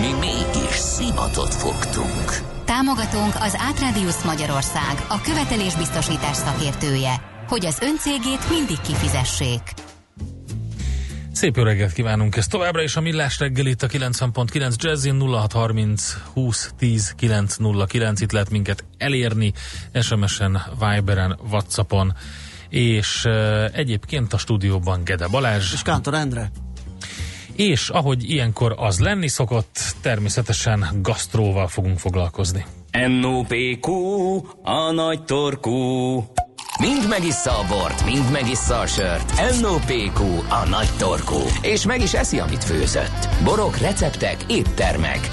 Mi mégis szimatot fogtunk. Támogatónk az Átrádiusz Magyarország, a követelésbiztosítás szakértője, hogy az öncégét mindig kifizessék. Szép jó reggelt kívánunk, ez továbbra is a Millás reggel itt a 90.9 Jazzin 0630 20 10 909, itt lehet minket elérni SMS-en, Viberen, Whatsappon, és uh, egyébként a stúdióban Gede Balázs. És Kántor Endre. És ahogy ilyenkor az lenni szokott, természetesen gasztróval fogunk foglalkozni. NOPQ, a nagy torkú. Mind megissza a bort, mind megissza a sört. NOPQ, a nagy torkú. És meg is eszi, amit főzött. Borok, receptek, éttermek.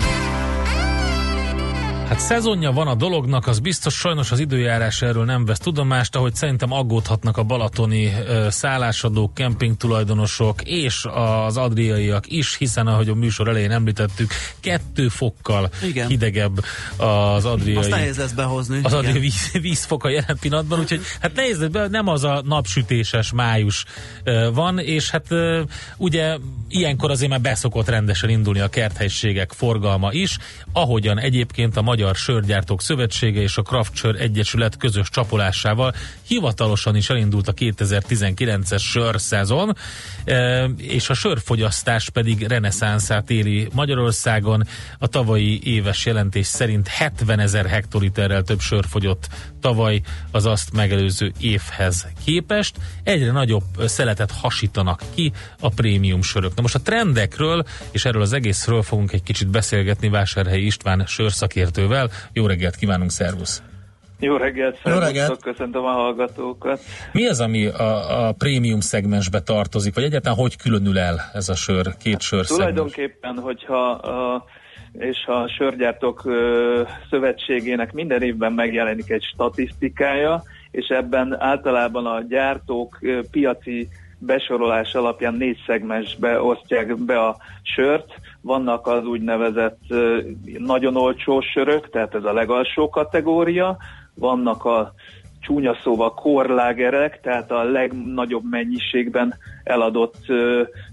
Hát szezonja van a dolognak, az biztos sajnos az időjárás erről nem vesz tudomást, ahogy szerintem aggódhatnak a balatoni ö, szállásadók, kempingtulajdonosok és az adriaiak is, hiszen ahogy a műsor elején említettük, kettő fokkal igen. hidegebb az adriai. Azt nehéz lesz behozni. Az adriai víz, vízfoka jelen pillanatban, úgyhogy hát nehéz lesz be, nem az a napsütéses május ö, van, és hát ö, ugye ilyenkor azért már beszokott rendesen indulni a kerthelyiségek forgalma is, ahogyan egyébként a Magyar Sörgyártók Szövetsége és a Kraft Sör Egyesület közös csapolásával hivatalosan is elindult a 2019-es sörszezon, e, és a sörfogyasztás pedig reneszánszát éli Magyarországon. A tavalyi éves jelentés szerint 70 ezer hektoliterrel több sör fogyott tavaly az azt megelőző évhez képest. Egyre nagyobb szeletet hasítanak ki a prémium sörök. Na most a trendekről és erről az egészről fogunk egy kicsit beszélgetni Vásárhelyi István sörszakértővel. Jó reggelt kívánunk, szervusz! Jó reggelt, Jó reggelt. köszöntöm a hallgatókat. Mi az, ami a, a prémium szegmensbe tartozik, vagy egyáltalán hogy különül el ez a sör, két sör Tulajdonképpen, hogyha a, és a sörgyártók ö, szövetségének minden évben megjelenik egy statisztikája, és ebben általában a gyártók ö, piaci besorolás alapján négy szegmensbe osztják be a sört. Vannak az úgynevezett nagyon olcsó sörök, tehát ez a legalsó kategória, vannak a csúnya szóval korlágerek, tehát a legnagyobb mennyiségben eladott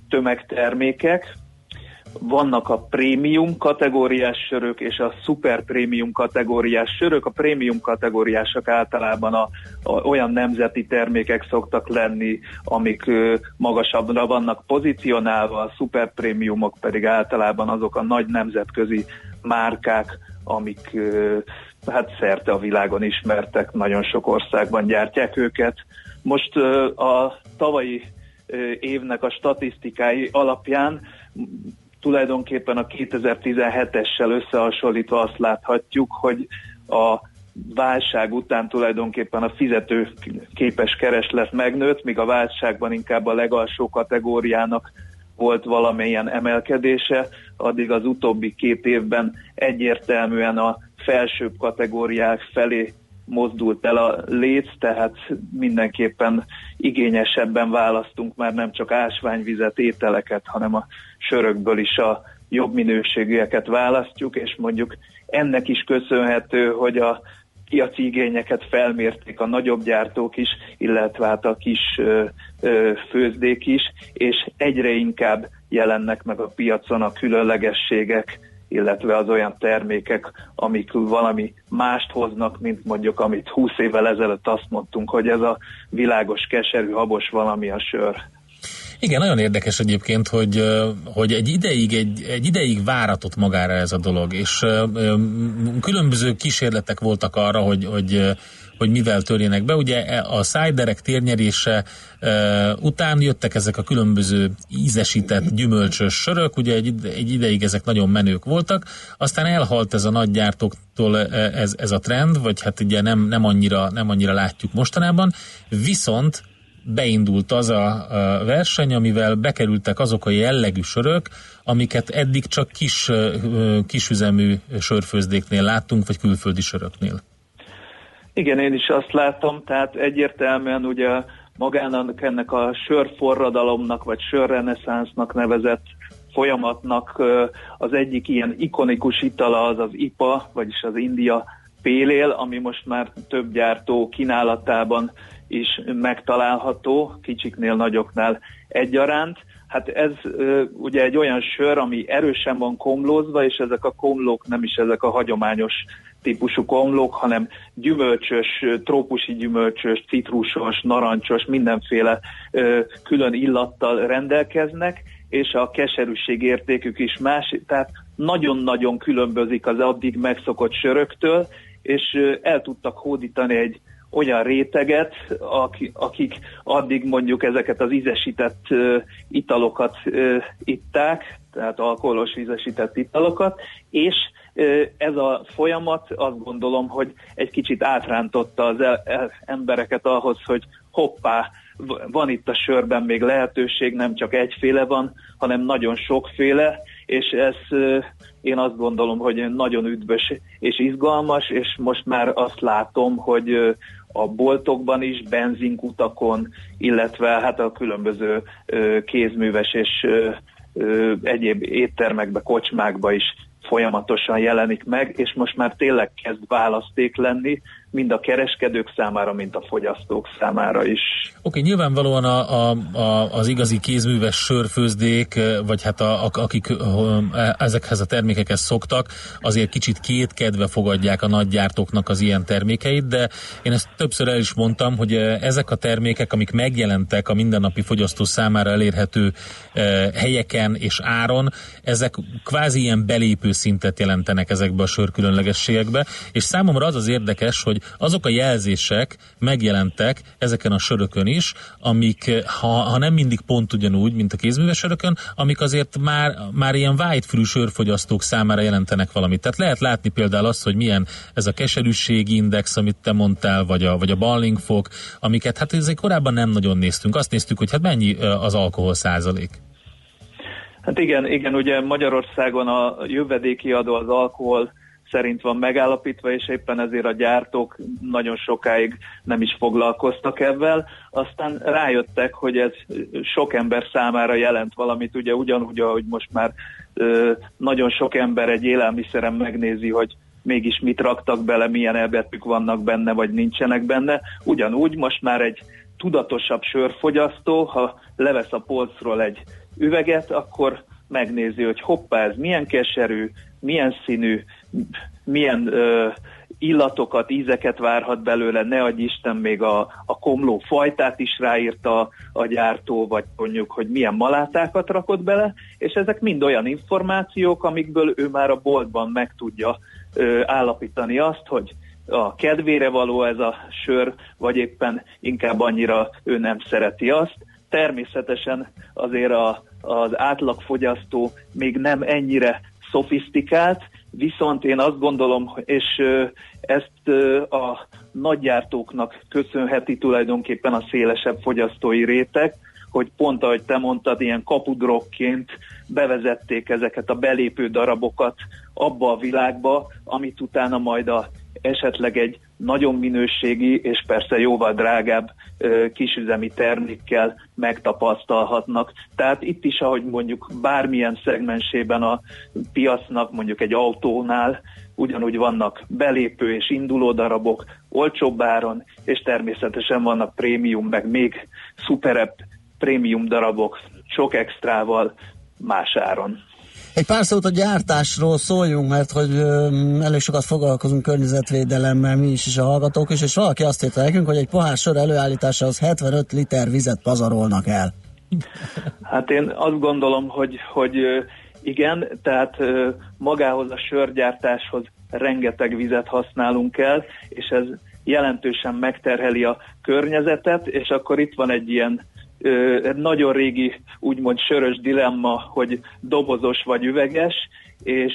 tömegtermékek, vannak a prémium kategóriás sörök és a super prémium kategóriás sörök. A prémium kategóriások általában a, a, olyan nemzeti termékek szoktak lenni, amik ö, magasabbra vannak pozícionálva, a super prémiumok pedig általában azok a nagy nemzetközi márkák, amik ö, hát szerte a világon ismertek, nagyon sok országban gyártják őket. Most ö, a tavalyi évnek a statisztikái alapján tulajdonképpen a 2017-essel összehasonlítva azt láthatjuk, hogy a válság után tulajdonképpen a fizető képes kereslet megnőtt, míg a válságban inkább a legalsó kategóriának volt valamilyen emelkedése, addig az utóbbi két évben egyértelműen a felsőbb kategóriák felé mozdult el a léc, tehát mindenképpen igényesebben választunk már nem csak ásványvizet, ételeket, hanem a sörökből is a jobb minőségűeket választjuk, és mondjuk ennek is köszönhető, hogy a piaci igényeket felmérték a nagyobb gyártók is, illetve hát a kis ö, ö, főzdék is, és egyre inkább jelennek meg a piacon a különlegességek, illetve az olyan termékek, amik valami mást hoznak, mint mondjuk amit 20 évvel ezelőtt azt mondtunk, hogy ez a világos, keserű, habos valami a sör. Igen, nagyon érdekes egyébként, hogy, hogy egy ideig, egy, egy ideig váratott magára ez a dolog, és különböző kísérletek voltak arra, hogy, hogy hogy mivel törjenek be. Ugye a szájderek térnyerése e, után jöttek ezek a különböző ízesített gyümölcsös sörök, ugye egy, egy ideig ezek nagyon menők voltak, aztán elhalt ez a nagygyártóktól ez, ez a trend, vagy hát ugye nem, nem, annyira, nem annyira látjuk mostanában, viszont beindult az a, verseny, amivel bekerültek azok a jellegű sörök, amiket eddig csak kis, kisüzemű sörfőzdéknél láttunk, vagy külföldi söröknél. Igen, én is azt látom, tehát egyértelműen ugye magának ennek a sörforradalomnak, vagy sörreneszánsznak nevezett folyamatnak az egyik ilyen ikonikus itala az az IPA, vagyis az India pélél, ami most már több gyártó kínálatában is megtalálható, kicsiknél, nagyoknál egyaránt. Hát ez ugye egy olyan sör, ami erősen van komlózva, és ezek a komlók nem is ezek a hagyományos típusú komlók, hanem gyümölcsös, trópusi gyümölcsös, citrusos, narancsos, mindenféle külön illattal rendelkeznek, és a keserűség értékük is más, tehát nagyon-nagyon különbözik az addig megszokott söröktől, és el tudtak hódítani egy olyan réteget, akik addig mondjuk ezeket az ízesített italokat itták, tehát alkoholos ízesített italokat, és ez a folyamat azt gondolom, hogy egy kicsit átrántotta az embereket ahhoz, hogy hoppá, van itt a sörben még lehetőség, nem csak egyféle van, hanem nagyon sokféle, és ez én azt gondolom, hogy nagyon üdvös és izgalmas, és most már azt látom, hogy a boltokban is, benzinkutakon, illetve hát a különböző kézműves és egyéb éttermekbe, kocsmákba is folyamatosan jelenik meg, és most már tényleg kezd választék lenni, mind a kereskedők számára, mind a fogyasztók számára is. Oké, okay, nyilvánvalóan a, a, a, az igazi kézműves sörfőzdék, vagy hát a, a, akik ezekhez a termékekhez szoktak, azért kicsit két kedve fogadják a nagygyártóknak az ilyen termékeit, de én ezt többször el is mondtam, hogy ezek a termékek, amik megjelentek a mindennapi fogyasztó számára elérhető helyeken és áron, ezek kvázi ilyen belépő szintet jelentenek ezekbe a sörkülönlegességekbe, és számomra az az érdekes, hogy azok a jelzések megjelentek ezeken a sörökön is, amik, ha, ha nem mindig pont ugyanúgy, mint a kézműves sörökön, amik azért már, már ilyen vágyfülű sörfogyasztók számára jelentenek valamit. Tehát lehet látni például azt, hogy milyen ez a keserűségi index, amit te mondtál, vagy a, vagy a balling fok, amiket hát ezek korábban nem nagyon néztünk. Azt néztük, hogy hát mennyi az alkohol százalék. Hát igen, igen, ugye Magyarországon a jövedéki adó az alkohol szerint van megállapítva, és éppen ezért a gyártók nagyon sokáig nem is foglalkoztak ebben. Aztán rájöttek, hogy ez sok ember számára jelent valamit, ugye ugyanúgy, ahogy most már ö, nagyon sok ember egy élelmiszeren megnézi, hogy mégis mit raktak bele, milyen elbetűk vannak benne, vagy nincsenek benne. Ugyanúgy most már egy tudatosabb sörfogyasztó, ha levesz a polcról egy üveget, akkor megnézi, hogy hoppá, ez milyen keserű, milyen színű, milyen ö, illatokat, ízeket várhat belőle, ne adj Isten még a, a komló fajtát is ráírta a gyártó, vagy mondjuk, hogy milyen malátákat rakott bele, és ezek mind olyan információk, amikből ő már a boltban meg tudja ö, állapítani azt, hogy a kedvére való ez a sör, vagy éppen inkább annyira ő nem szereti azt. Természetesen azért a, az átlagfogyasztó még nem ennyire szofisztikált, viszont én azt gondolom, és ezt a nagygyártóknak köszönheti tulajdonképpen a szélesebb fogyasztói réteg, hogy pont ahogy te mondtad, ilyen kapudrokként bevezették ezeket a belépő darabokat abba a világba, amit utána majd a esetleg egy nagyon minőségi és persze jóval drágább kisüzemi termékkel megtapasztalhatnak. Tehát itt is, ahogy mondjuk bármilyen szegmensében a piacnak, mondjuk egy autónál, ugyanúgy vannak belépő és induló darabok, olcsóbb áron, és természetesen vannak prémium, meg még szuperebb prémium darabok, sok extrával más áron. Egy pár szót a gyártásról szóljunk, mert hogy elég sokat foglalkozunk környezetvédelemmel mi is, és a hallgatók is, és valaki azt írta nekünk, hogy egy pohár sör előállításához 75 liter vizet pazarolnak el. Hát én azt gondolom, hogy, hogy igen, tehát magához a sörgyártáshoz rengeteg vizet használunk el, és ez jelentősen megterheli a környezetet, és akkor itt van egy ilyen nagyon régi, úgymond sörös dilemma, hogy dobozos vagy üveges, és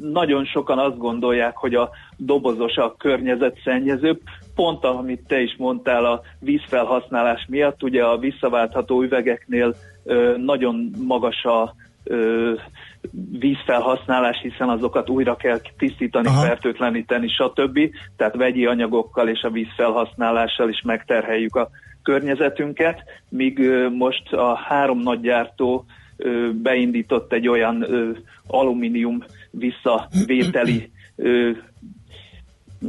nagyon sokan azt gondolják, hogy a dobozos a környezetszennyezőbb, pont amit te is mondtál a vízfelhasználás miatt, ugye a visszaváltható üvegeknél nagyon magas a vízfelhasználás, hiszen azokat újra kell tisztítani, Aha. fertőtleníteni, stb. Tehát vegyi anyagokkal és a vízfelhasználással is megterheljük a környezetünket, míg most a három nagy gyártó beindított egy olyan alumínium visszavételi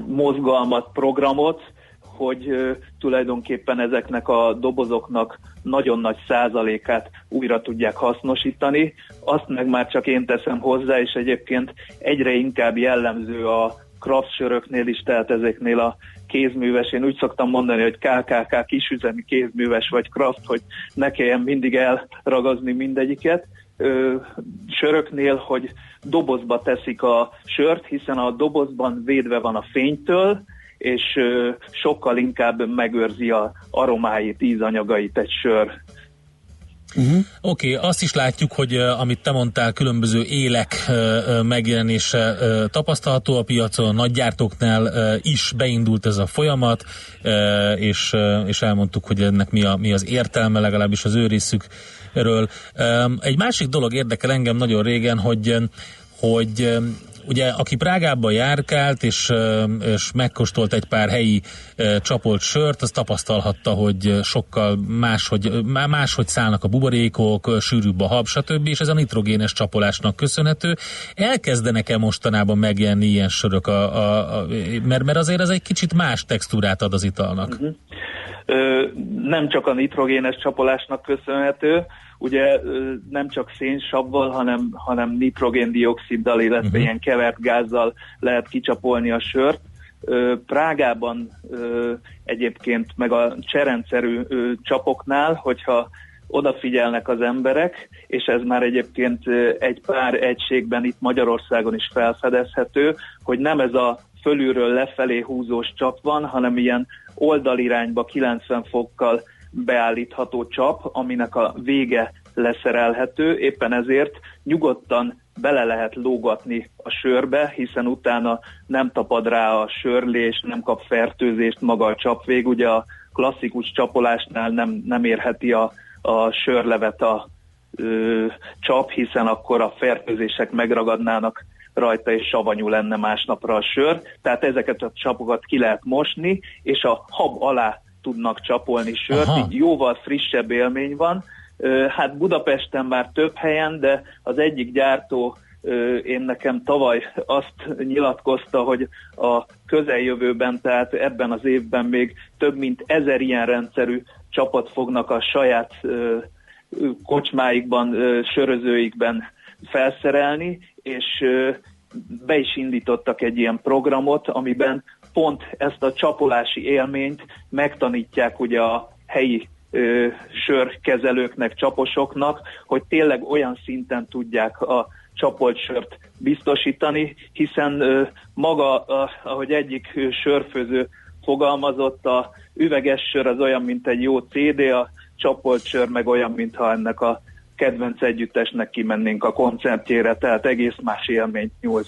mozgalmat, programot, hogy tulajdonképpen ezeknek a dobozoknak nagyon nagy százalékát újra tudják hasznosítani. Azt meg már csak én teszem hozzá, és egyébként egyre inkább jellemző a craft söröknél is, tehát ezeknél a kézműves, én úgy szoktam mondani, hogy KKK kisüzemi kézműves vagy craft, hogy ne kelljen mindig elragazni mindegyiket. Ö, söröknél, hogy dobozba teszik a sört, hiszen a dobozban védve van a fénytől, és ö, sokkal inkább megőrzi a aromáit, ízanyagait egy sör. Uh-huh. Oké, okay, azt is látjuk, hogy uh, amit te mondtál, különböző élek uh, megjelenése uh, tapasztalható a piacon, a nagygyártóknál is beindult ez a folyamat, és, és elmondtuk, hogy ennek mi, a, mi az értelme, legalábbis az ő részükről. Egy másik dolog érdekel engem nagyon régen, hogy hogy ugye aki Prágában járkált, és, és megkóstolt egy pár helyi csapolt sört, az tapasztalhatta, hogy sokkal máshogy, máshogy szállnak a buborékok, sűrűbb a hab, stb. És ez a nitrogénes csapolásnak köszönhető. Elkezdenek-e mostanában megjelenni ilyen sörök, a, a, a, mert, mert azért ez egy kicsit más textúrát ad az italnak. Uh-huh. Ö, nem csak a nitrogénes csapolásnak köszönhető, ugye nem csak szénsavval, hanem, hanem nitrogéndioxiddal, illetve uh-huh. ilyen kevert gázzal lehet kicsapolni a sört. Prágában egyébként meg a cserencerű csapoknál, hogyha odafigyelnek az emberek, és ez már egyébként egy pár egységben itt Magyarországon is felfedezhető, hogy nem ez a fölülről lefelé húzós csap van, hanem ilyen oldalirányba 90 fokkal beállítható csap, aminek a vége leszerelhető, éppen ezért nyugodtan bele lehet lógatni a sörbe, hiszen utána nem tapad rá a sörlés, nem kap fertőzést maga a csapvég, ugye a klasszikus csapolásnál nem, nem érheti a, a sörlevet a ö, csap, hiszen akkor a fertőzések megragadnának rajta, és savanyú lenne másnapra a sör. Tehát ezeket a csapokat ki lehet mosni, és a hab alá tudnak csapolni sört, Aha. így jóval frissebb élmény van. Hát Budapesten már több helyen, de az egyik gyártó én nekem tavaly azt nyilatkozta, hogy a közeljövőben, tehát ebben az évben még több mint ezer ilyen rendszerű csapat fognak a saját kocsmáikban, sörözőikben felszerelni, és be is indítottak egy ilyen programot, amiben pont ezt a csapolási élményt megtanítják ugye a helyi ö, sörkezelőknek, csaposoknak, hogy tényleg olyan szinten tudják a csapolt sört biztosítani, hiszen ö, maga, a, ahogy egyik sörfőző fogalmazott, a üveges sör az olyan, mint egy jó CD, a csapolt sör meg olyan, mintha ennek a kedvenc együttesnek kimennénk a koncertjére, tehát egész más élményt nyújt.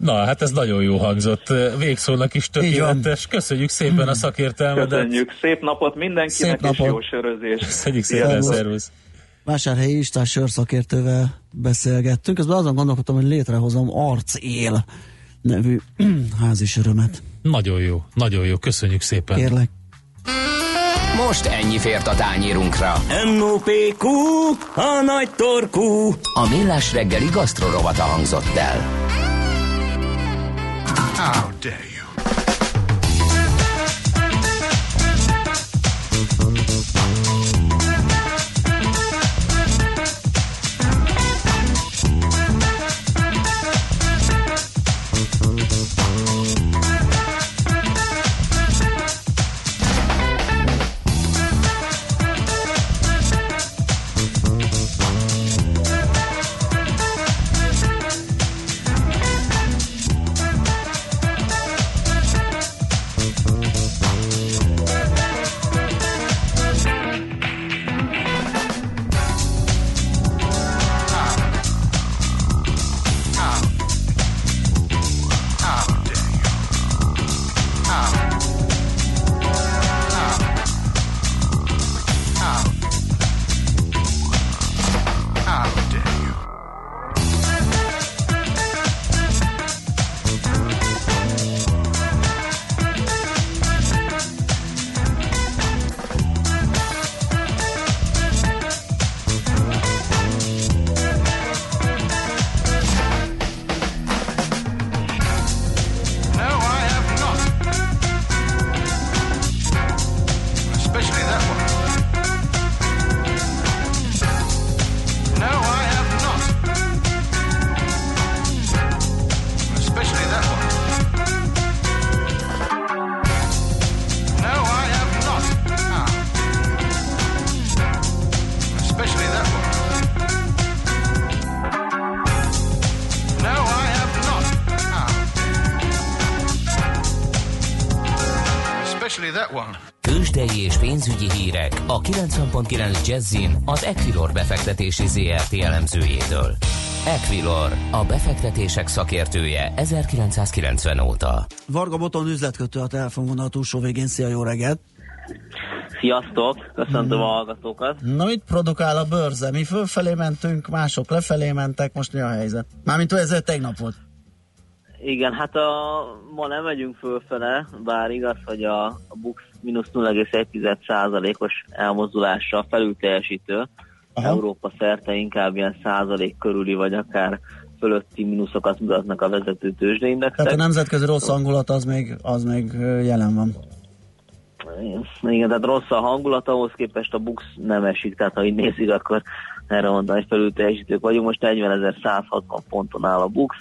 Na, hát ez nagyon jó hangzott. Végszónak is tökéletes. Köszönjük szépen a szakértelmedet. Köszönjük. Szép napot mindenkinek, Szép napot. és jó sörözés. Köszönjük szépen, szervusz. Vásárhelyi István sörszakértővel beszélgettünk. Közben azon gondolkodtam, hogy létrehozom Arcél nevű házi sörömet. Nagyon jó, nagyon jó. Köszönjük szépen. Kérlek. Most ennyi fért a tányírunkra. M.O.P.Q. A nagy torkú. A millás reggeli gasztrorovata hangzott el. How dare you? 90.9 Jazzin az Equilor befektetési ZRT elemzőjétől. Equilor, a befektetések szakértője 1990 óta. Varga Boton üzletkötő a telefonvonal túlsó végén. Szia, jó reggelt! Sziasztok, köszöntöm a hallgatókat. Na mit produkál a bőrze? Mi fölfelé mentünk, mások lefelé mentek, most mi a helyzet? Mármint ez tegnap volt. Igen, hát a, ma nem megyünk fölfele, bár igaz, hogy a, a Bux mínusz 0,1%-os elmozdulással felül teljesítő. Aha. Európa szerte inkább ilyen százalék körüli, vagy akár fölötti mínuszokat mutatnak a vezető tőzsdeindexek. Tehát a nemzetközi rossz hangulat az még, az még jelen van. Igen, tehát rossz a hangulat, ahhoz képest a Bux nem esik, tehát ha így nézik, akkor erre mondani, hogy felül teljesítők vagyunk. Most 40.160 ponton áll a Bux,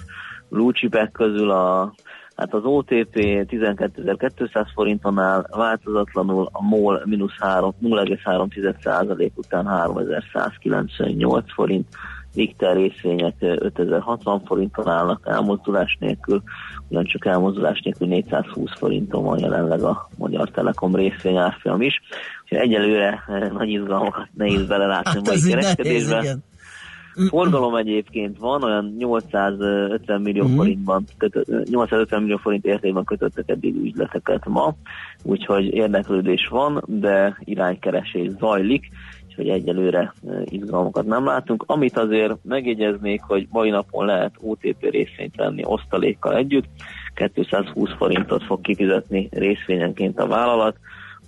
blue chipek közül a, hát az OTP 12.200 forinton áll, változatlanul a MOL mínusz 0,3% után 3.198 forint, Richter részvények 5060 forinton állnak elmozdulás nélkül, ugyancsak elmozdulás nélkül 420 forinton van jelenleg a Magyar Telekom részvény árfolyam is. Úgyhogy egyelőre nagy izgalmakat nehéz belelátni hát mai kereskedésben. Nehéz, igen. Forgalom egyébként van, olyan 850 millió uh-huh. forintban, kötött, 850 millió forint értékben kötöttek eddig ügyleteket ma, úgyhogy érdeklődés van, de iránykeresés zajlik, úgyhogy egyelőre izgalmakat nem látunk. Amit azért megjegyeznék, hogy mai napon lehet OTP részvényt venni osztalékkal együtt, 220 forintot fog kifizetni részvényenként a vállalat,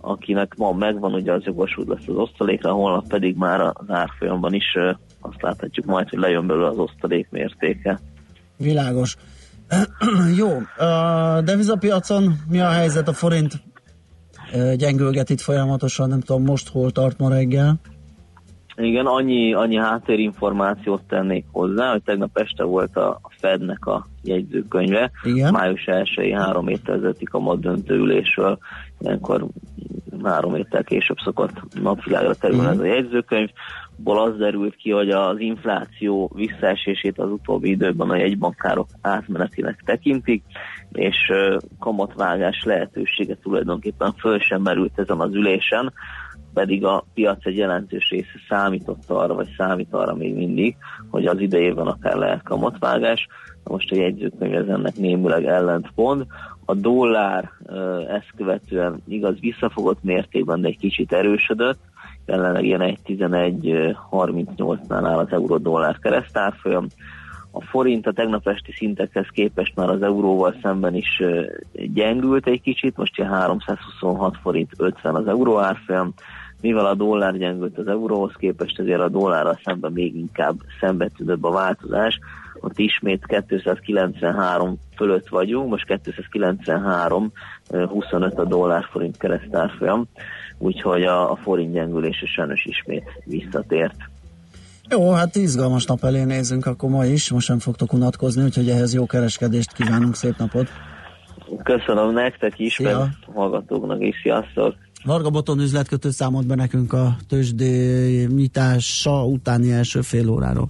akinek ma megvan ugye az jogosult lesz az osztalékra, holnap pedig már az árfolyamban is azt láthatjuk majd, hogy lejön belőle az osztalék mértéke. Világos. Jó, a devizapiacon mi a helyzet? A forint gyengülget itt folyamatosan, nem tudom most hol tart ma reggel. Igen, annyi, annyi háttérinformációt tennék hozzá, hogy tegnap este volt a, Fednek a jegyzőkönyve, Igen. május 1 három héttel ezelőtti a döntő ülésről, ilyenkor három héttel később szokott napvilágra terülni uh-huh. ez a jegyzőkönyv, ból az derült ki, hogy az infláció visszaesését az utóbbi időben a jegybankárok átmenetileg tekintik, és kamatvágás lehetősége tulajdonképpen föl sem merült ezen az ülésen, pedig a piac egy jelentős része számított arra, vagy számít arra még mindig, hogy az idejében akár lehet kamatvágás. Most a jegyzőkönyv ez ennek némileg ellentmond. A dollár ezt követően igaz visszafogott mértékben, de egy kicsit erősödött, jelenleg ilyen 1.11.38-nál áll az euró-dollár keresztárfolyam. A forint a tegnap esti szintekhez képest már az euróval szemben is gyengült egy kicsit, most ilyen 326 forint 50 az euró árfolyam, mivel a dollár gyengült az euróhoz képest, ezért a dollárral szemben még inkább szembetűnőbb a változás. Ott ismét 293 fölött vagyunk, most 293, 25 a dollár forint keresztárfolyam, úgyhogy a, a forint gyengülése sajnos ismét visszatért. Jó, hát izgalmas nap elé nézünk akkor ma is, most sem fogtok unatkozni, úgyhogy ehhez jó kereskedést kívánunk, szép napot! Köszönöm nektek is, meg hallgatóknak is, sziasztok! Varga Boton üzletkötő számolt be nekünk a tőzsdé nyitása utáni első fél óráról.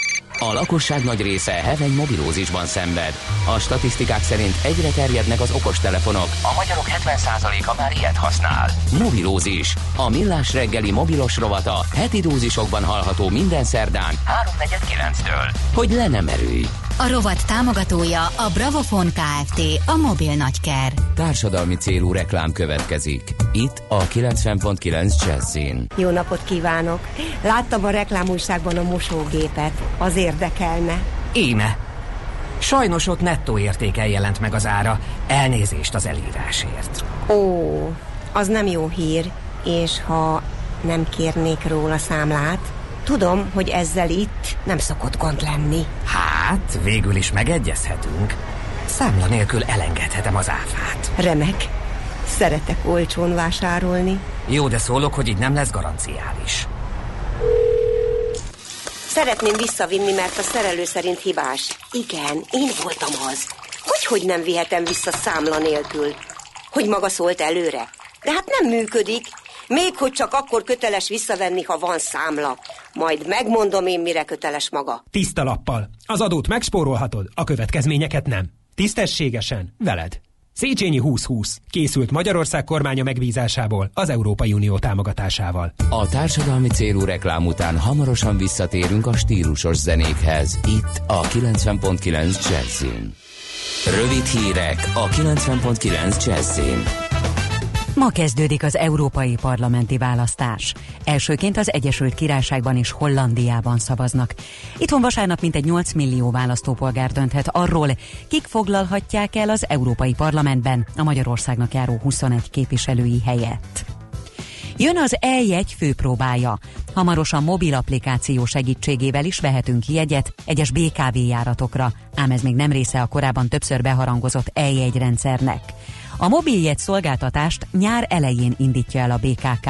A lakosság nagy része heveny mobilózisban szenved. A statisztikák szerint egyre terjednek az okostelefonok. A magyarok 70%-a már ilyet használ. Mobilózis. A millás reggeli mobilos rovata heti dózisokban hallható minden szerdán 3.49-től. Hogy le nem erőj. A rovat támogatója a Bravofon Kft. A mobil nagyker. Társadalmi célú reklám következik. Itt a 90.9 Jazzin. Jó napot kívánok! Láttam a reklámújságban a mosógépet. Az érdekelne. Íme. Sajnos ott nettó értéken jelent meg az ára. Elnézést az elírásért. Ó, az nem jó hír. És ha nem kérnék róla számlát? Tudom, hogy ezzel itt nem szokott gond lenni. Hát, végül is megegyezhetünk. Számla nélkül elengedhetem az áfát. Remek. Szeretek olcsón vásárolni. Jó, de szólok, hogy így nem lesz garanciális. Szeretném visszavinni, mert a szerelő szerint hibás. Igen, én voltam az. Hogy, hogy nem vihetem vissza számla nélkül? Hogy maga szólt előre? De hát nem működik. Még hogy csak akkor köteles visszavenni, ha van számla. Majd megmondom én, mire köteles maga. Tiszta lappal. Az adót megspórolhatod, a következményeket nem. Tisztességesen, veled. Széchenyi 2020. Készült Magyarország kormánya megbízásából az Európai Unió támogatásával. A társadalmi célú reklám után hamarosan visszatérünk a stílusos zenékhez. Itt a 90.9 Jazzin. Rövid hírek a 90.9 Jazzin. Ma kezdődik az európai parlamenti választás. Elsőként az Egyesült Királyságban és Hollandiában szavaznak. Itthon vasárnap mintegy 8 millió választópolgár dönthet arról, kik foglalhatják el az Európai Parlamentben a Magyarországnak járó 21 képviselői helyet. Jön az e-jegy főpróbája. Hamarosan mobil applikáció segítségével is vehetünk jegyet egyes BKV járatokra, ám ez még nem része a korábban többször beharangozott e-jegy rendszernek. A mobiljegy szolgáltatást nyár elején indítja el a BKK.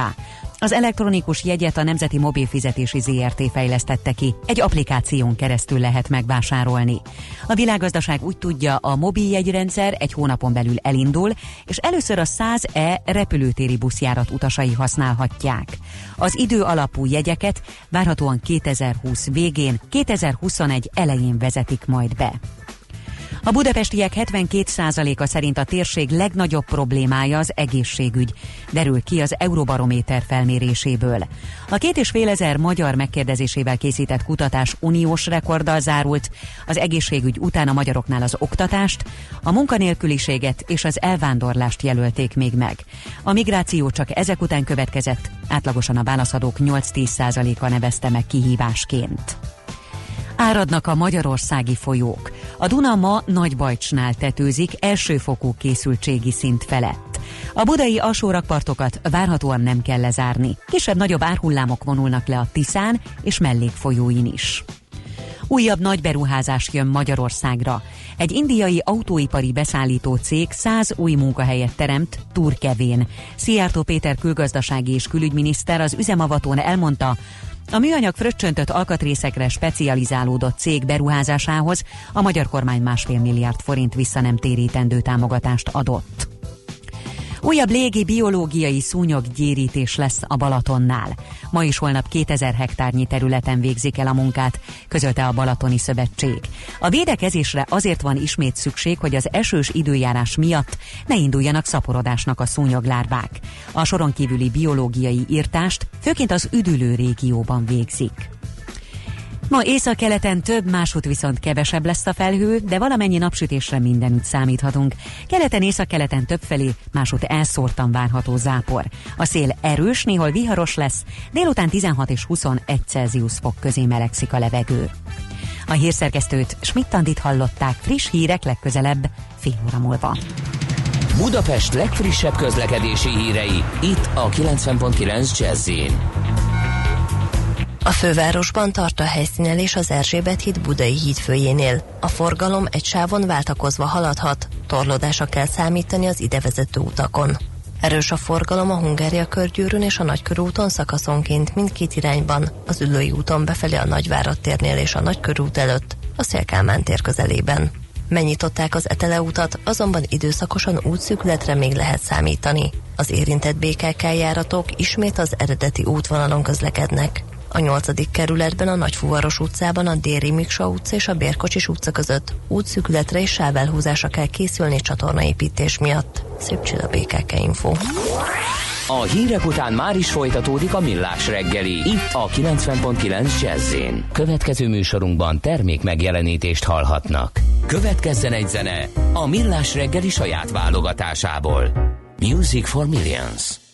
Az elektronikus jegyet a Nemzeti Mobilfizetési ZRT fejlesztette ki. Egy applikáción keresztül lehet megvásárolni. A világgazdaság úgy tudja, a mobiljegyrendszer egy hónapon belül elindul, és először a 100E repülőtéri buszjárat utasai használhatják. Az idő alapú jegyeket várhatóan 2020 végén, 2021 elején vezetik majd be. A budapestiek 72%-a szerint a térség legnagyobb problémája az egészségügy, derül ki az Euróbarométer felméréséből. A két és fél ezer magyar megkérdezésével készített kutatás uniós rekorddal zárult, az egészségügy után a magyaroknál az oktatást, a munkanélküliséget és az elvándorlást jelölték még meg. A migráció csak ezek után következett, átlagosan a válaszadók 8-10%-a nevezte meg kihívásként. Áradnak a magyarországi folyók. A Duna ma Nagybajcsnál tetőzik elsőfokú készültségi szint felett. A budai alsórakpartokat várhatóan nem kell lezárni. Kisebb-nagyobb árhullámok vonulnak le a Tiszán és mellékfolyóin is. Újabb nagy beruházás jön Magyarországra. Egy indiai autóipari beszállító cég 100 új munkahelyet teremt Turkevén. Szijjártó Péter külgazdasági és külügyminiszter az üzemavatón elmondta, a műanyag fröccsöntött alkatrészekre specializálódott cég beruházásához a magyar kormány másfél milliárd forint visszanemtérítendő támogatást adott. Újabb légi biológiai szúnyoggyérítés lesz a Balatonnál. Ma is holnap 2000 hektárnyi területen végzik el a munkát, közölte a Balatoni Szövetség. A védekezésre azért van ismét szükség, hogy az esős időjárás miatt ne induljanak szaporodásnak a szúnyoglárvák. A soron kívüli biológiai írtást főként az üdülő régióban végzik. Ma észak-keleten több, máshogy viszont kevesebb lesz a felhő, de valamennyi napsütésre mindenütt számíthatunk. Keleten észak-keleten többfelé, máshogy elszórtan várható zápor. A szél erős, néhol viharos lesz, délután 16 és 21 Celsius fok közé melegszik a levegő. A hírszerkesztőt Schmidt-Tandit hallották friss hírek legközelebb fél óra múlva. Budapest legfrissebb közlekedési hírei itt a 90.9 jazz a fővárosban tart a helyszínelés az Erzsébet híd Budai híd főjénél. A forgalom egy sávon váltakozva haladhat, torlódásra kell számítani az idevezető utakon. Erős a forgalom a Hungária körgyűrűn és a Nagykörúton szakaszonként mindkét irányban, az Ülői úton befelé a Nagyvárad térnél és a Nagykörút előtt, a Szélkámán tér közelében. Megnyitották az Etele utat, azonban időszakosan útszűkületre még lehet számítani. Az érintett BKK járatok ismét az eredeti útvonalon közlekednek. A 8. kerületben a Nagyfuvaros utcában a Déri Miksa utca és a Bérkocsis utca között útszűkületre és sávelhúzásra kell készülni csatornaépítés miatt. Szép csilla BKK Info. A hírek után már is folytatódik a millás reggeli. Itt a 90.9 jazz Következő műsorunkban termék megjelenítést hallhatnak. Következzen egy zene a millás reggeli saját válogatásából. Music for Millions.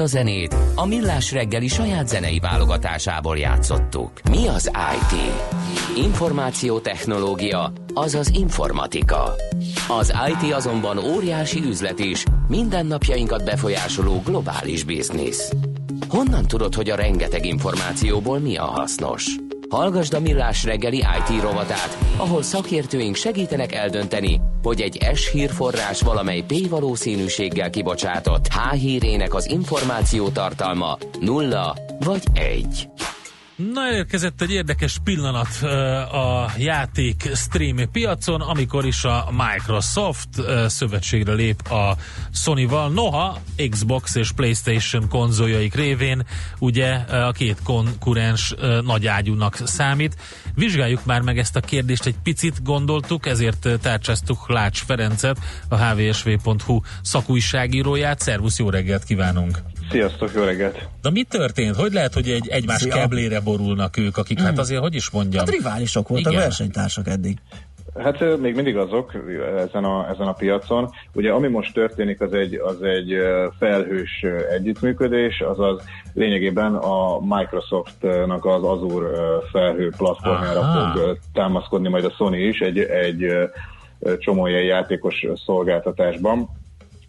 A zenét a Millás reggeli saját zenei válogatásából játszottuk. Mi az IT? Információtechnológia, azaz informatika. Az IT azonban óriási üzlet is, mindennapjainkat befolyásoló globális biznisz. Honnan tudod, hogy a rengeteg információból mi a hasznos? Hallgasd a Millás reggeli IT rovatát, ahol szakértőink segítenek eldönteni, hogy egy S hírforrás valamely P valószínűséggel kibocsátott H hírének az információ tartalma nulla vagy egy. Na, elérkezett egy érdekes pillanat a játék stream piacon, amikor is a Microsoft szövetségre lép a Sony-val. Noha Xbox és Playstation konzoljaik révén ugye a két konkurens nagy ágyúnak számít. Vizsgáljuk már meg ezt a kérdést egy picit, gondoltuk, ezért tárcsáztuk Lács Ferencet, a hvsv.hu szakújságíróját. Szervusz, jó reggelt kívánunk! Sziasztok, jó reggelt! De mi történt? Hogy lehet, hogy egy egymás Szia. keblére borulnak ők, akik hát azért, hogy is mondjam? Hát riválisok voltak, Igen. versenytársak eddig. Hát még mindig azok ezen a, ezen a piacon. Ugye ami most történik, az egy, az egy felhős együttműködés, azaz lényegében a Microsoftnak az Azure felhő platformjára Aha. fog támaszkodni majd a Sony is egy, egy csomó ilyen játékos szolgáltatásban.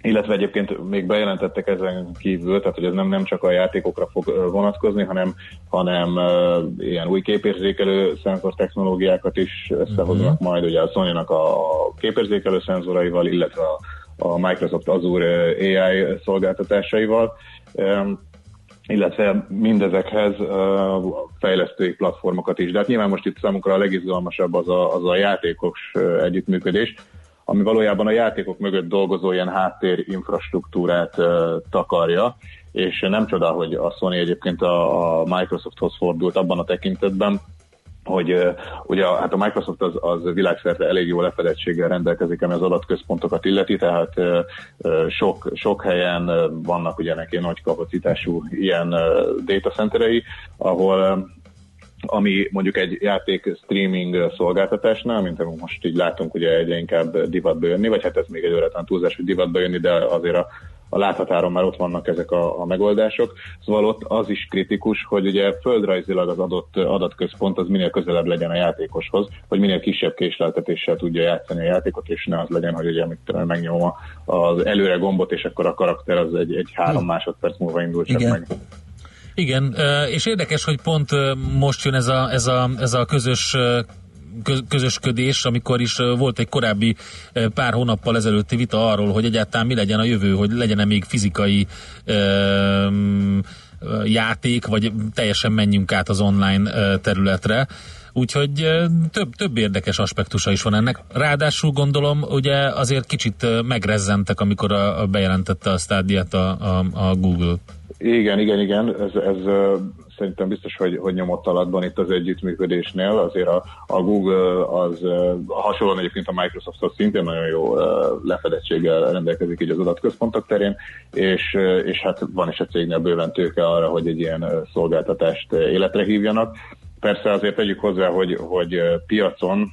Illetve egyébként még bejelentettek ezen kívül, tehát hogy ez nem, nem csak a játékokra fog vonatkozni, hanem, hanem ö, ilyen új képérzékelő szenzor technológiákat is összehoznak Mhm. majd ugye a Sony-nak a képérzékelő szenzoraival, illetve a, a Microsoft Azure AI szolgáltatásaival. Öm, illetve mindezekhez uh, fejlesztői platformokat is. De hát nyilván most itt számunkra a legizgalmasabb az a, az a játékos uh, együttműködés, ami valójában a játékok mögött dolgozó ilyen háttér infrastruktúrát uh, takarja, és nem csoda, hogy a Sony egyébként a, a Microsofthoz fordult abban a tekintetben, hogy ugye hát a Microsoft az, az világszerte elég jó lefedettséggel rendelkezik, ami az adatközpontokat illeti, tehát sok, sok helyen vannak ugye neki nagy kapacitású ilyen data centerei, ahol ami mondjuk egy játék streaming szolgáltatásnál, mint amit most így látunk ugye egyre inkább divatba jönni, vagy hát ez még egy öretlen túlzás, hogy divatba jönni, de azért a, a láthatáron már ott vannak ezek a, a megoldások. Szóval ott az is kritikus, hogy ugye földrajzilag az adott adatközpont az minél közelebb legyen a játékoshoz, hogy minél kisebb késleltetéssel tudja játszani a játékot, és ne az legyen, hogy ugye amit megnyomom a- az előre gombot, és akkor a karakter az egy, egy három másodperc múlva indul csak Igen. meg. Igen, és érdekes, hogy pont most jön ez a, ez a, ez a közös közösködés, amikor is volt egy korábbi pár hónappal ezelőtti vita arról, hogy egyáltalán mi legyen a jövő, hogy legyen-e még fizikai játék, vagy teljesen menjünk át az online területre. Úgyhogy több, több érdekes aspektusa is van ennek. Ráadásul gondolom, ugye azért kicsit megrezzentek, amikor a, a bejelentette a stádiát a, a, a Google. Igen, igen, igen, ez, ez szerintem biztos, hogy, hogy nyomott alatban itt az együttműködésnél. Azért a, a Google az hasonlóan egyébként a Microsofthoz szintén nagyon jó lefedettséggel rendelkezik így az adatközpontok terén, és, és hát van is a cégnél bőven tőke arra, hogy egy ilyen szolgáltatást életre hívjanak. Persze azért tegyük hozzá, hogy, hogy piacon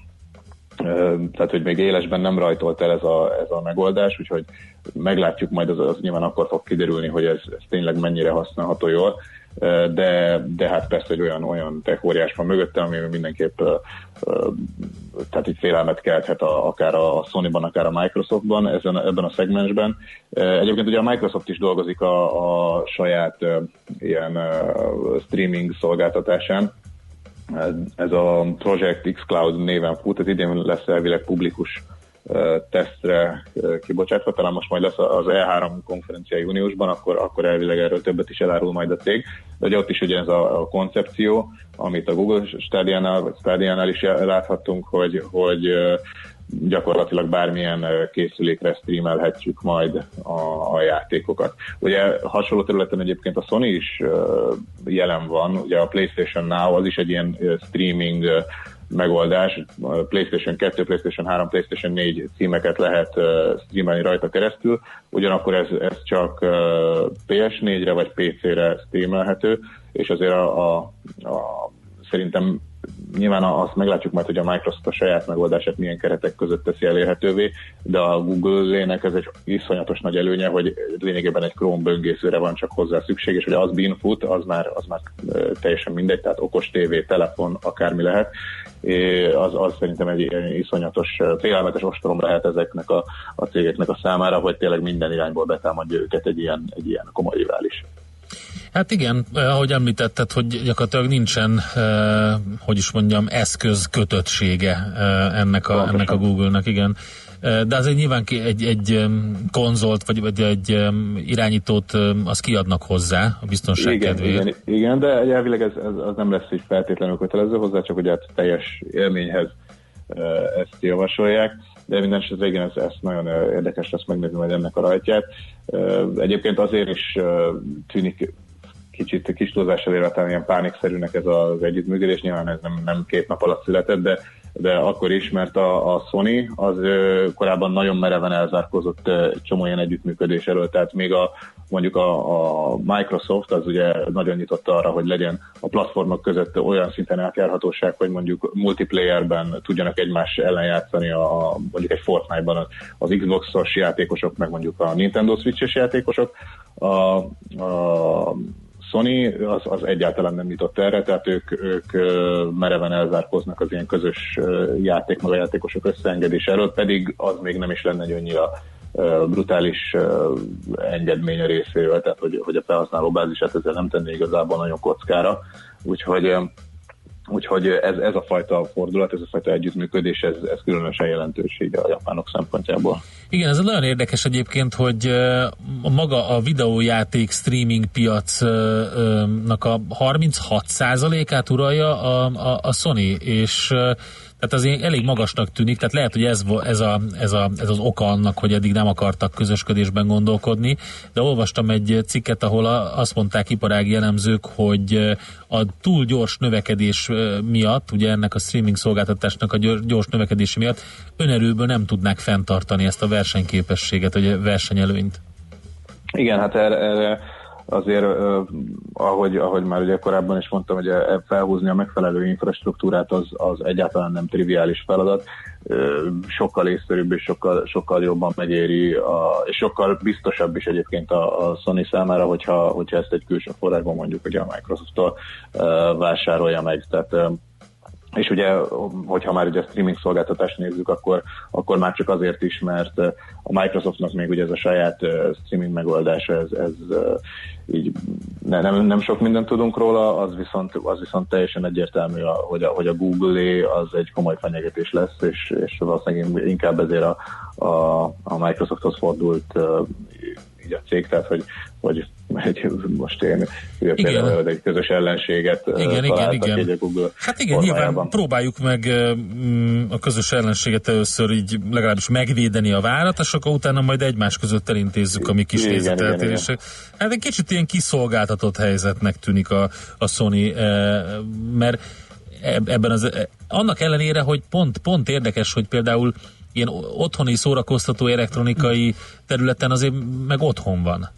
tehát hogy még élesben nem rajtolt el ez a, ez a megoldás, úgyhogy meglátjuk majd, az, az nyilván akkor fog kiderülni, hogy ez, ez tényleg mennyire használható jól, de, de hát persze egy olyan, olyan tech óriás van mögötte, ami mindenképp tehát így félelmet kelthet a, akár a Sony-ban, akár a Microsoftban ezen, ebben a szegmensben. Egyébként ugye a Microsoft is dolgozik a, a saját ilyen streaming szolgáltatásán, ez a Project X Cloud néven fut, ez idén lesz elvileg publikus tesztre kibocsátva, talán most majd lesz az E3 konferencia júniusban, akkor, akkor elvileg erről többet is elárul majd a cég, de ugye ott is ugye ez a, a koncepció, amit a Google stádiánál, vagy stádiánál is láthattunk, hogy, hogy gyakorlatilag bármilyen készülékre streamelhetjük majd a, a játékokat. Ugye hasonló területen egyébként a Sony is jelen van, ugye a PlayStation Now az is egy ilyen streaming megoldás, PlayStation 2, PlayStation 3, PlayStation 4 címeket lehet streamelni rajta keresztül, ugyanakkor ez, ez csak uh, PS4-re vagy PC-re streamelhető, és azért a, a, a szerintem nyilván azt meglátjuk majd, hogy a Microsoft a saját megoldását milyen keretek között teszi elérhetővé, de a Google-lének ez egy iszonyatos nagy előnye, hogy lényegében egy Chrome böngészőre van csak hozzá szükség, és hogy az bin az már, az már teljesen mindegy, tehát okos tévé, telefon, akármi lehet, az, az szerintem egy iszonyatos, félelmetes ostrom lehet ezeknek a, a cégeknek a számára, hogy tényleg minden irányból betámadja őket egy ilyen, egy ilyen komoly rivális. Hát igen, eh, ahogy említetted, hogy gyakorlatilag nincsen, eh, hogy is mondjam, eszköz kötöttsége eh, ennek, a, ennek a Google-nak, igen. De azért nyilván egy, egy konzolt, vagy, vagy egy irányítót az kiadnak hozzá a biztonság igen, kedvéért. igen, igen, de elvileg ez, ez, az nem lesz így feltétlenül kötelező hozzá, csak ugye hát teljes élményhez ezt javasolják, de minden esetre igen, ez, ez nagyon érdekes lesz megnézni majd ennek a rajtját. Egyébként azért is tűnik kicsit kis túlzással élve talán ilyen pánikszerűnek ez az együttműködés, nyilván ez nem, nem két nap alatt született, de de akkor is, mert a, a Sony az korábban nagyon mereven egy csomó ilyen együttműködés elől, tehát még a mondjuk a, a Microsoft az ugye nagyon nyitott arra, hogy legyen a platformok között olyan szinten átjárhatóság, hogy mondjuk multiplayerben tudjanak egymás ellen játszani a mondjuk egy Fortnite-ban az Xbox-os játékosok, meg mondjuk a Nintendo Switch-es játékosok. A, a Sony az, az egyáltalán nem nyitott erre, tehát ők, ők mereven elzárkoznak az ilyen közös játék, meg a játékosok összeengedés előtt, pedig az még nem is lenne egy annyira brutális engedmény a részéről, tehát hogy, hogy a felhasználó bázisát ezzel nem tenné igazából nagyon kockára, úgyhogy Úgyhogy ez, ez a fajta fordulat, ez a fajta együttműködés, ez, ez különösen jelentősége a japánok szempontjából. Igen, ez nagyon érdekes egyébként, hogy a maga a videójáték streaming piacnak a 36%-át uralja a, a, a Sony, és tehát azért elég magasnak tűnik, tehát lehet, hogy ez, ez, a, ez, a, ez az oka annak, hogy eddig nem akartak közösködésben gondolkodni, de olvastam egy cikket, ahol azt mondták iparági elemzők, hogy a túl gyors növekedés miatt, ugye ennek a streaming szolgáltatásnak a gyors, növekedése miatt önerőből nem tudnák fenntartani ezt a versenyképességet, vagy versenyelőnyt. Igen, hát erre, erre azért, ahogy, ahogy már ugye korábban is mondtam, hogy e- felhúzni a megfelelő infrastruktúrát az, az egyáltalán nem triviális feladat. Sokkal észszerűbb és sokkal, sokkal jobban megéri, a, és sokkal biztosabb is egyébként a, a Sony számára, hogyha, hogyha ezt egy külső forrásban mondjuk ugye a Microsoft-tól vásárolja meg. Tehát és ugye, hogyha már ugye streaming szolgáltatást nézzük, akkor, akkor már csak azért is, mert a Microsoftnak még ugye ez a saját streaming megoldása, ez, ez így ne, nem, nem sok mindent tudunk róla, az viszont, az viszont teljesen egyértelmű, hogy a, hogy a Google-é az egy komoly fenyegetés lesz, és, és valószínűleg inkább ezért a, a, a Microsofthoz fordult így a cég, tehát hogy, hogy egy, most én ugye például egy közös ellenséget Igen, igen, igen. egy a Google Hát igen, nyilván formájában. próbáljuk meg mm, a közös ellenséget először így legalábbis megvédeni a várat, és akkor utána majd egymás között elintézzük a mi kis Igen, igen, nézeteltérések. Hát egy kicsit ilyen kiszolgáltatott helyzetnek tűnik a, a Sony, mert eb- ebben az, eh, annak ellenére, hogy pont, pont érdekes, hogy például ilyen otthoni szórakoztató elektronikai területen azért meg otthon van.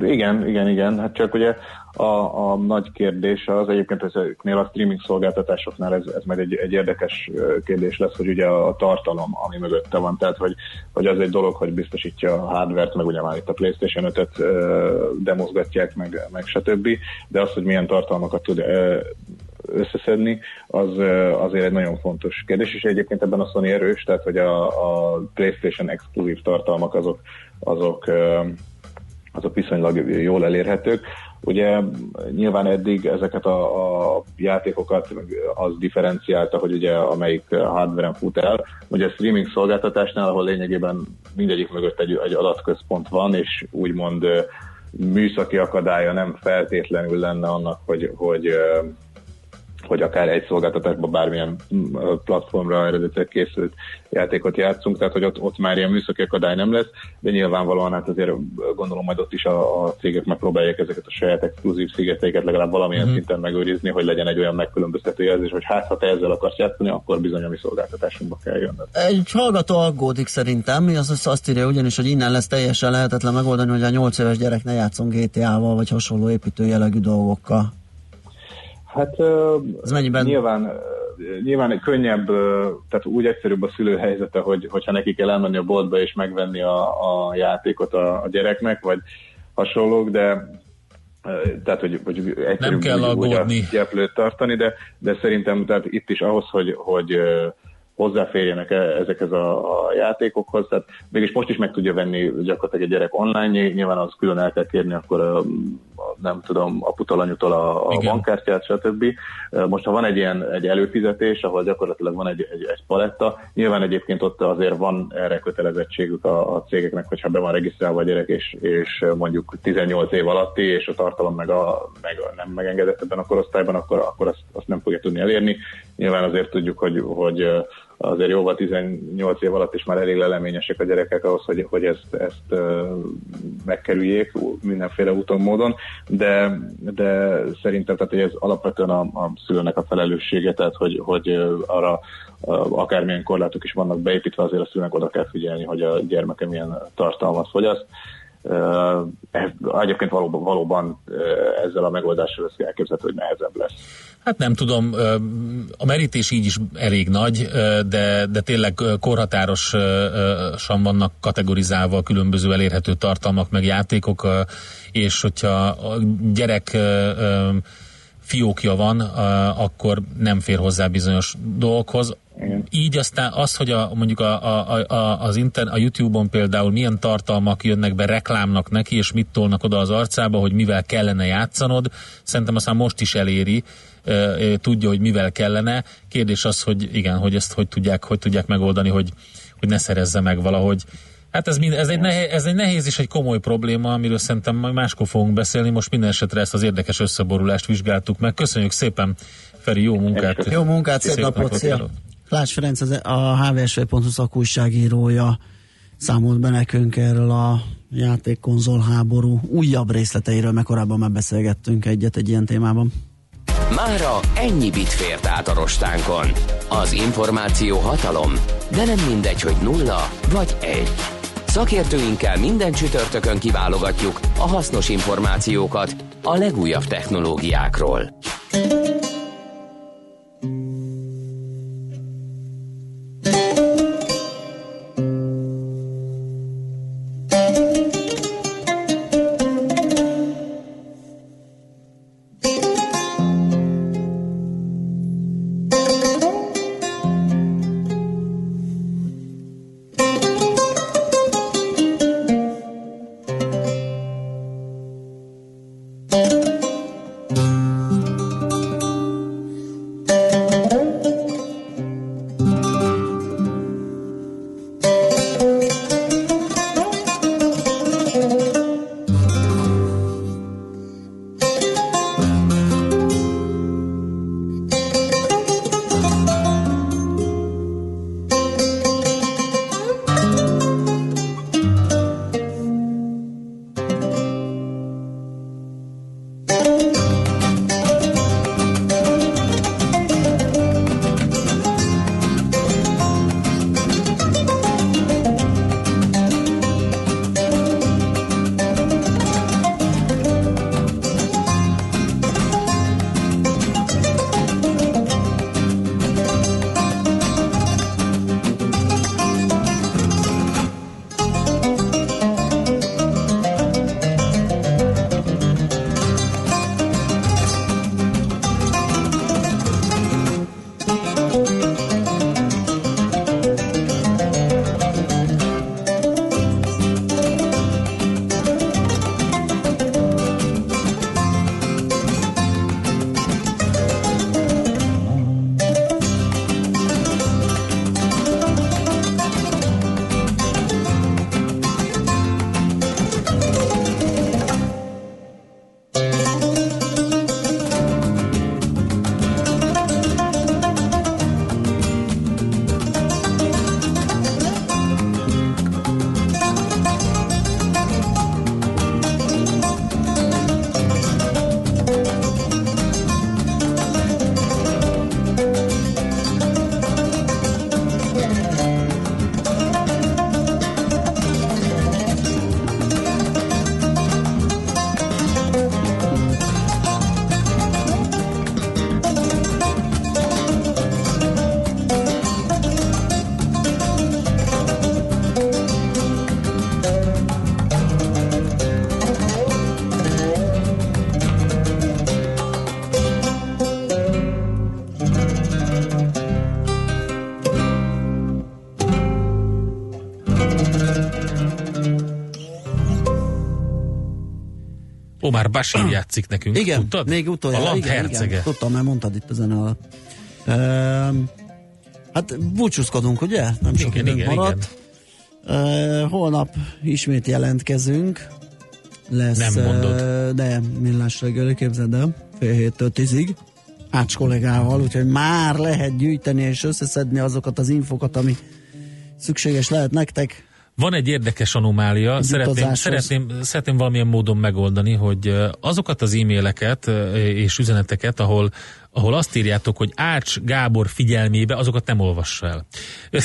Igen, igen, igen. Hát csak ugye a, a nagy kérdés az egyébként ezeknél a streaming szolgáltatásoknál ez, ez meg egy, egy érdekes kérdés lesz, hogy ugye a, tartalom, ami mögötte van, tehát hogy, hogy az egy dolog, hogy biztosítja a hardware-t, meg ugye már itt a PlayStation 5-öt ö, demozgatják, meg, meg stb. De az, hogy milyen tartalmakat tud összeszedni, az azért egy nagyon fontos kérdés, és egyébként ebben a Sony erős, tehát hogy a, a PlayStation exkluzív tartalmak azok, azok azok viszonylag jól elérhetők. Ugye nyilván eddig ezeket a, a játékokat az differenciálta, hogy ugye amelyik hardware-en fut el. Ugye a streaming szolgáltatásnál, ahol lényegében mindegyik mögött egy, egy adatközpont van, és úgymond műszaki akadálya nem feltétlenül lenne annak, hogy, hogy hogy akár egy szolgáltatásban bármilyen mm, platformra eredetileg készült játékot játszunk, tehát hogy ott, ott már ilyen műszaki akadály nem lesz, de nyilvánvalóan hát azért gondolom majd ott is a, a cégek megpróbálják ezeket a saját exkluzív szigeteiket legalább valamilyen Mhm. mm. szinten megőrizni, hogy legyen egy olyan megkülönböztető jelzés, hogy hát ha te ezzel akarsz játszani, akkor bizony a mi szolgáltatásunkba kell jönnöd. Egy hallgató aggódik szerintem, mi az azt írja ugyanis, hogy innen lesz teljesen lehetetlen megoldani, hogy a 8 éves gyerek ne játszon GTA-val, vagy hasonló építő jellegű dolgokkal. Hát Ez mennyiben- nyilván, nyilván könnyebb, tehát úgy egyszerűbb a szülő helyzete, hogy, hogyha neki kell elmenni a boltba és megvenni a, a játékot a, a gyereknek, vagy hasonlók, de tehát, hogy, hogy egyszerűbb Nem kell úgy- úgy aggódni. gyeplőt tartani, de, de szerintem tehát itt is ahhoz, hogy, hogy hozzáférjenek e- ezekhez a, a játékokhoz. Tehát mégis most is meg tudja venni gyakorlatilag egy gyerek online, nyilván az külön el kell kérni akkor a, nem tudom, aputól, anyutól a, a Igen. bankkártyát, stb. Most ha van egy ilyen egy előfizetés, ahol gyakorlatilag van egy, egy, egy paletta, nyilván egyébként ott azért van erre kötelezettségük a, a cégeknek, hogyha be van regisztrálva a gyerek, és, és mondjuk 18 év alatti, és a tartalom meg, a, meg a nem megengedett ebben a korosztályban, akkor, akkor azt, azt nem fogja tudni elérni. Nyilván azért tudjuk, hogy, hogy azért jóval 18 év alatt is már elég leleményesek a gyerekek ahhoz, hogy, hogy ezt, ezt megkerüljék mindenféle úton, módon, de, de szerintem tehát, hogy ez alapvetően a, a szülőnek a felelőssége, tehát hogy, hogy arra akármilyen korlátok is vannak beépítve, azért a szülőnek oda kell figyelni, hogy a gyermeke milyen tartalmat fogyaszt. Ez egyébként valóban, valóban ezzel a megoldással ezt elképzelhető, hogy nehezebb lesz. Hát nem tudom, a merítés így is elég nagy, de, de tényleg korhatárosan vannak kategorizálva a különböző elérhető tartalmak, meg játékok, és hogyha a gyerek fiókja van, akkor nem fér hozzá bizonyos dolgokhoz. Igen. Így aztán az, hogy a, mondjuk a, a, a, az inter, a YouTube-on például milyen tartalmak jönnek be reklámnak neki, és mit tolnak oda az arcába, hogy mivel kellene játszanod, szerintem aztán most is eléri, tudja, hogy mivel kellene. Kérdés az, hogy igen, hogy ezt hogy tudják, hogy tudják megoldani, hogy, hogy ne szerezze meg valahogy. Hát ez, mind, ez, egy nehéz, ez egy nehéz és egy komoly probléma, amiről szerintem majd máskor fogunk beszélni. Most minden esetre ezt az érdekes összeborulást vizsgáltuk meg. Köszönjük szépen, Feri, jó munkát! Jó munkát, szép, napot, szia! Lász Ferenc, az, a hvsv.hu szakújságírója számolt be nekünk erről a játékkonzol háború újabb részleteiről, mert korábban már beszélgettünk egyet egy ilyen témában. Mára ennyi bit fért át a rostánkon. Az információ hatalom, de nem mindegy, hogy nulla vagy egy. Szakértőinkkel minden csütörtökön kiválogatjuk a hasznos információkat a legújabb technológiákról. Omar Bashir játszik nekünk. Igen, Tudtad? még utoljára. A land igen, hercege. Igen, tudtam, mert mondtad itt a zene alatt. Ehm, hát búcsúzkodunk, ugye? Nem sok Igen, igen, maradt. Ehm, holnap ismét jelentkezünk. Lesz, Nem mondod. eh, de millás reggeli, képzeld el, fél héttől tízig. Ács kollégával, úgyhogy már lehet gyűjteni és összeszedni azokat az infokat, ami szükséges lehet nektek. Van egy érdekes anomália, szeretném, utazáshoz. szeretném, szeretném valamilyen módon megoldani, hogy azokat az e-maileket és üzeneteket, ahol, ahol azt írjátok, hogy Ács Gábor figyelmébe, azokat nem olvassa el.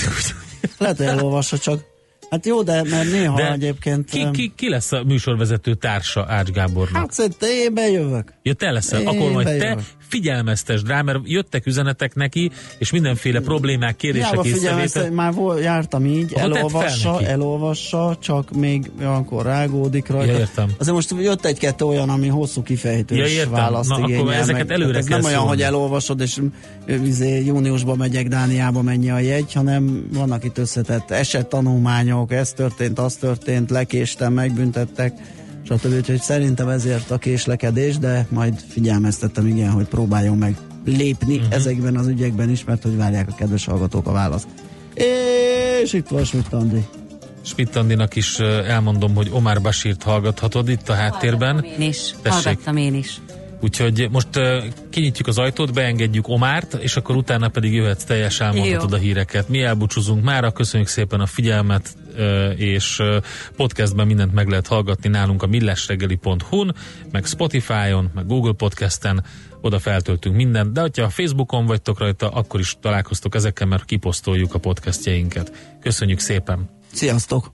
Lehet, hogy elolvassa csak. Hát jó, de mert néha De egyébként... Ki, ki, ki lesz a műsorvezető társa Ács Gábornak? Hát szerintem én bejövök. Ja, te leszel, Én akkor majd te bejövök. Figyelmeztesd rá, mert jöttek üzenetek neki, és mindenféle problémák, kérdések, figyelmeztet, észrevétel. már vol, jártam így, Akkor fel elolvassa, elolvassa, csak még olyankor rágódik rajta. Ja, értem. Azért most jött egy-kettő olyan, ami hosszú kifejtős Ja, értem. választ Na, akkor igényel, ezeket meg, előre tehát Ez nem olyan, szólni. hogy elolvasod, és izé, júniusban megyek Dániába mennyi a jegy, hanem vannak itt összetett esettanulmányok, ez történt, az történt, lekéstem, megbüntettek, stb. Úgyhogy szerintem ezért a késlekedés, de majd figyelmeztettem igen, hogy próbáljon meg lépni uh-huh. ezekben az ügyekben is, mert hogy várják a kedves hallgatók a választ. És itt van Schmidt Andi. Schmidt Andinak is elmondom, hogy Omar Basírt hallgathatod itt a háttérben. Én is. Tessék. Hallgattam én is. Úgyhogy most kinyitjuk az ajtót, beengedjük Omárt, és akkor utána pedig jöhetsz teljes elmondhatod Jó. a híreket. Mi elbúcsúzunk mára, köszönjük szépen a figyelmet, és podcastben mindent meg lehet hallgatni nálunk a millásreggeli.hu-n, meg Spotify-on, meg Google Podcasten, oda feltöltünk mindent, de ha Facebookon vagytok rajta, akkor is találkoztok ezekkel, mert kiposztoljuk a podcastjainket. Köszönjük szépen! Sziasztok!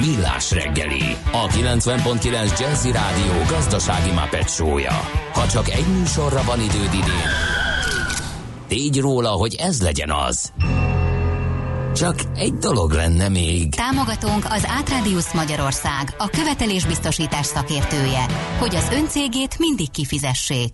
Millás reggeli, a 90.9 Jazzy Rádió gazdasági Muppet show-ja. Ha csak egy műsorra van időd idén, tégy róla, hogy ez legyen az. Csak egy dolog lenne még. Támogatónk az Átrádiusz Magyarország, a követelésbiztosítás szakértője, hogy az öncégét mindig kifizessék.